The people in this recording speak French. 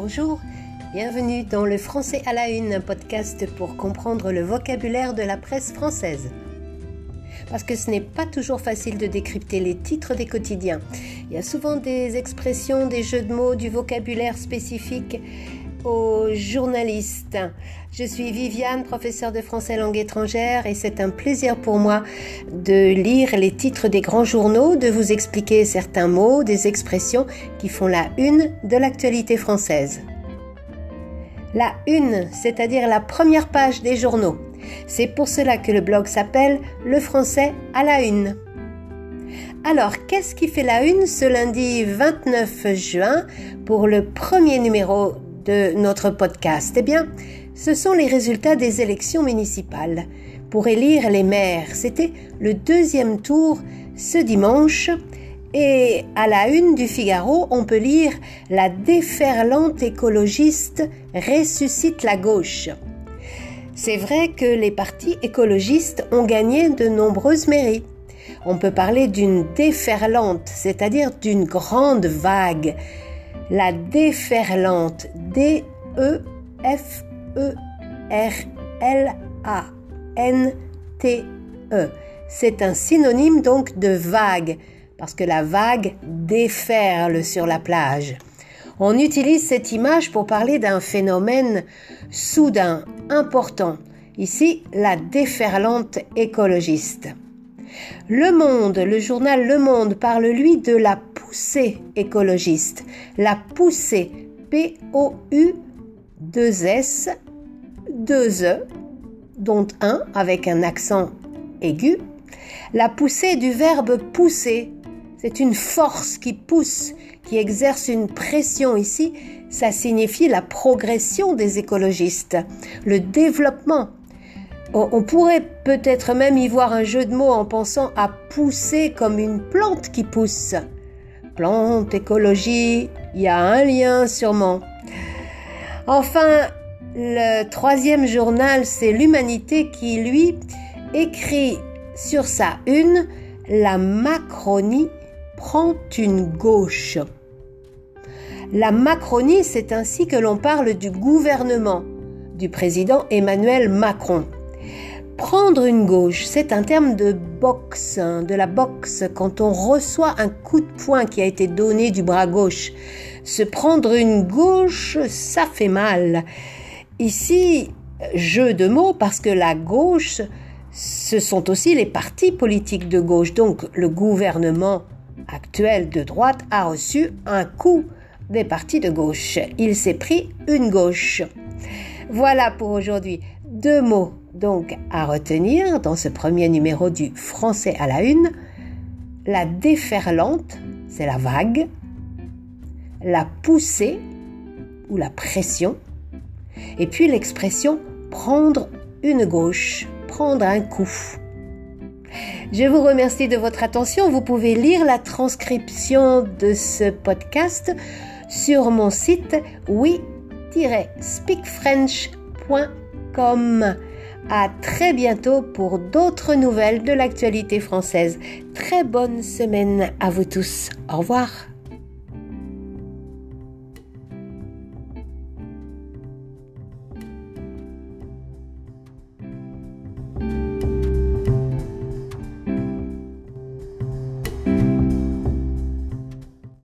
Bonjour, bienvenue dans le Français à la Une, un podcast pour comprendre le vocabulaire de la presse française. Parce que ce n'est pas toujours facile de décrypter les titres des quotidiens. Il y a souvent des expressions, des jeux de mots, du vocabulaire spécifique aux journalistes. Je suis Viviane, professeure de français langue étrangère, et c'est un plaisir pour moi de lire les titres des grands journaux, de vous expliquer certains mots, des expressions qui font la une de l'actualité française. La une, c'est-à-dire la première page des journaux. C'est pour cela que le blog s'appelle Le français à la une. Alors, qu'est-ce qui fait la une ce lundi 29 juin pour le premier numéro de notre podcast Eh bien, ce sont les résultats des élections municipales pour élire les maires. C'était le deuxième tour ce dimanche. Et à la une du Figaro, on peut lire La déferlante écologiste ressuscite la gauche. C'est vrai que les partis écologistes ont gagné de nombreuses mairies. On peut parler d'une déferlante, c'est-à-dire d'une grande vague la déferlante D-E-F-E-R-L-A-N-T-E. C'est un synonyme donc de vague, parce que la vague déferle sur la plage. On utilise cette image pour parler d'un phénomène soudain, important. Ici, la déferlante écologiste. Le Monde, le journal Le Monde parle lui de la poussée écologiste. La poussée, P-O-U, 2 S, 2 E, dont un avec un accent aigu. La poussée du verbe pousser, c'est une force qui pousse, qui exerce une pression ici. Ça signifie la progression des écologistes, le développement on pourrait peut-être même y voir un jeu de mots en pensant à pousser comme une plante qui pousse. Plante, écologie, il y a un lien sûrement. Enfin, le troisième journal, c'est l'Humanité qui, lui, écrit sur sa une La Macronie prend une gauche. La Macronie, c'est ainsi que l'on parle du gouvernement du président Emmanuel Macron. Prendre une gauche, c'est un terme de boxe, hein, de la boxe, quand on reçoit un coup de poing qui a été donné du bras gauche. Se prendre une gauche, ça fait mal. Ici, jeu de mots, parce que la gauche, ce sont aussi les partis politiques de gauche. Donc le gouvernement actuel de droite a reçu un coup des partis de gauche. Il s'est pris une gauche. Voilà pour aujourd'hui. Deux mots donc à retenir dans ce premier numéro du Français à la une. La déferlante, c'est la vague. La poussée ou la pression. Et puis l'expression prendre une gauche, prendre un coup. Je vous remercie de votre attention. Vous pouvez lire la transcription de ce podcast sur mon site oui-speakfrench.com. À très bientôt pour d'autres nouvelles de l'actualité française. Très bonne semaine à vous tous. Au revoir.